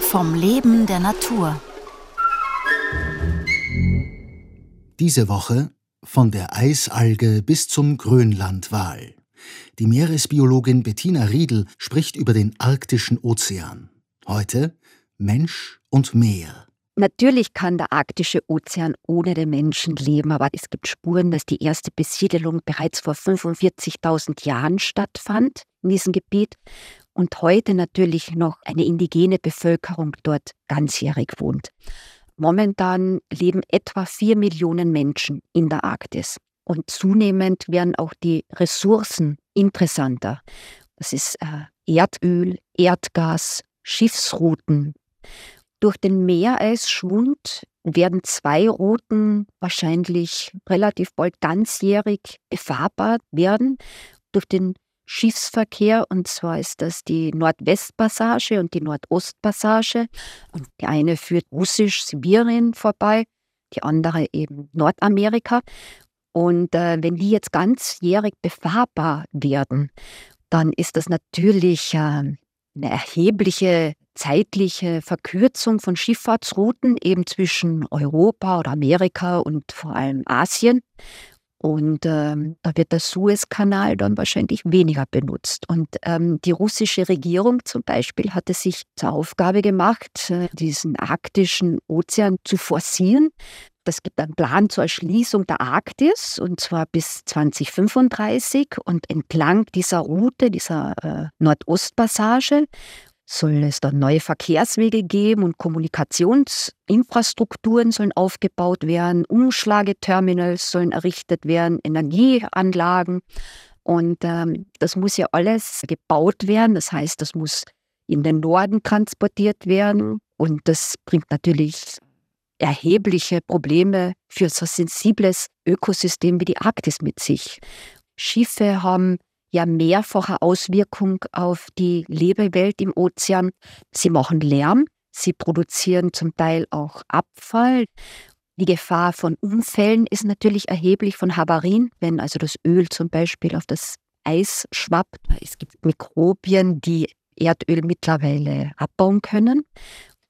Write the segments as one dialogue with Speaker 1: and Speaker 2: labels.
Speaker 1: Vom Leben der Natur.
Speaker 2: Diese Woche von der Eisalge bis zum Grönlandwal. Die Meeresbiologin Bettina Riedel spricht über den arktischen Ozean. Heute Mensch und Meer.
Speaker 3: Natürlich kann der arktische Ozean ohne den Menschen leben, aber es gibt Spuren, dass die erste Besiedelung bereits vor 45.000 Jahren stattfand in diesem Gebiet und heute natürlich noch eine indigene Bevölkerung dort ganzjährig wohnt. Momentan leben etwa vier Millionen Menschen in der Arktis und zunehmend werden auch die Ressourcen interessanter. Das ist äh, Erdöl, Erdgas, Schiffsrouten. Durch den Meereisschwund werden zwei Routen wahrscheinlich relativ bald ganzjährig befahrbar werden. Durch den Schiffsverkehr und zwar ist das die Nordwestpassage und die Nordostpassage und die eine führt russisch-Sibirien vorbei, die andere eben Nordamerika und äh, wenn die jetzt ganzjährig befahrbar werden, dann ist das natürlich äh, eine erhebliche zeitliche Verkürzung von Schifffahrtsrouten eben zwischen Europa oder Amerika und vor allem Asien. Und ähm, da wird der Suezkanal dann wahrscheinlich weniger benutzt. Und ähm, die russische Regierung zum Beispiel hatte sich zur Aufgabe gemacht, äh, diesen arktischen Ozean zu forcieren. Das gibt einen Plan zur Erschließung der Arktis und zwar bis 2035 und entlang dieser Route, dieser äh, Nordostpassage, soll es dann neue Verkehrswege geben und Kommunikationsinfrastrukturen sollen aufgebaut werden, Umschlageterminals sollen errichtet werden, Energieanlagen. Und ähm, das muss ja alles gebaut werden. Das heißt, das muss in den Norden transportiert werden. Und das bringt natürlich erhebliche Probleme für so sensibles Ökosystem wie die Arktis mit sich. Schiffe haben ja mehrfache Auswirkung auf die Lebewelt im Ozean. Sie machen Lärm, sie produzieren zum Teil auch Abfall. Die Gefahr von Unfällen ist natürlich erheblich von Havarien, wenn also das Öl zum Beispiel auf das Eis schwappt. Es gibt Mikrobien, die Erdöl mittlerweile abbauen können.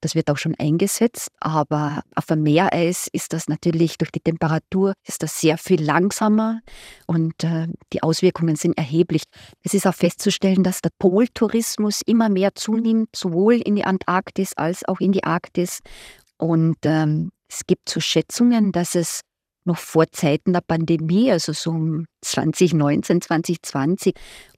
Speaker 3: Das wird auch schon eingesetzt, aber auf dem Meereis ist das natürlich durch die Temperatur ist das sehr viel langsamer und äh, die Auswirkungen sind erheblich. Es ist auch festzustellen, dass der Poltourismus immer mehr zunimmt, sowohl in die Antarktis als auch in die Arktis. Und ähm, es gibt so Schätzungen, dass es noch vor Zeiten der Pandemie, also so um 2019, 2020,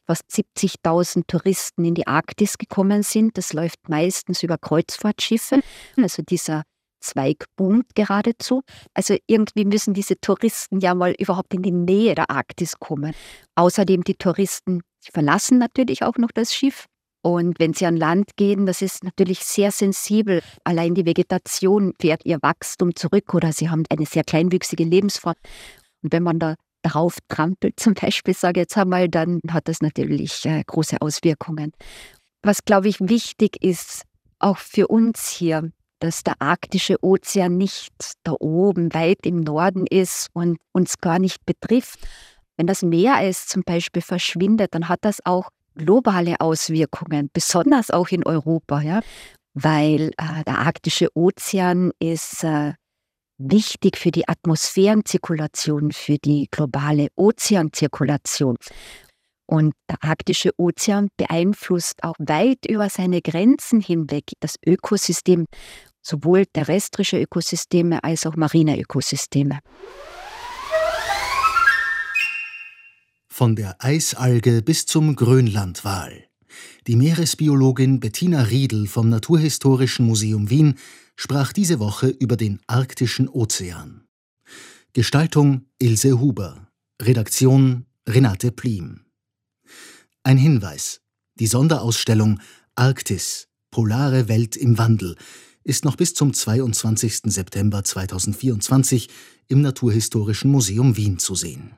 Speaker 3: fast 70.000 Touristen in die Arktis gekommen sind. Das läuft meistens über Kreuzfahrtschiffe. Also dieser Zweig boomt geradezu. Also irgendwie müssen diese Touristen ja mal überhaupt in die Nähe der Arktis kommen. Außerdem die Touristen verlassen natürlich auch noch das Schiff. Und wenn sie an Land gehen, das ist natürlich sehr sensibel. Allein die Vegetation fährt ihr Wachstum zurück oder sie haben eine sehr kleinwüchsige Lebensform. Und wenn man da darauf trampelt, zum Beispiel, sage ich jetzt einmal, dann hat das natürlich äh, große Auswirkungen. Was, glaube ich, wichtig ist, auch für uns hier, dass der arktische Ozean nicht da oben weit im Norden ist und uns gar nicht betrifft. Wenn das Meereis zum Beispiel verschwindet, dann hat das auch globale Auswirkungen, besonders auch in Europa, ja, weil äh, der arktische Ozean ist äh, wichtig für die Atmosphärenzirkulation, für die globale Ozeanzirkulation. Und der arktische Ozean beeinflusst auch weit über seine Grenzen hinweg das Ökosystem, sowohl terrestrische Ökosysteme als auch marine Ökosysteme.
Speaker 2: Von der Eisalge bis zum Grönlandwal. Die Meeresbiologin Bettina Riedel vom Naturhistorischen Museum Wien sprach diese Woche über den arktischen Ozean. Gestaltung Ilse Huber, Redaktion Renate Plim. Ein Hinweis: Die Sonderausstellung Arktis, polare Welt im Wandel ist noch bis zum 22. September 2024 im Naturhistorischen Museum Wien zu sehen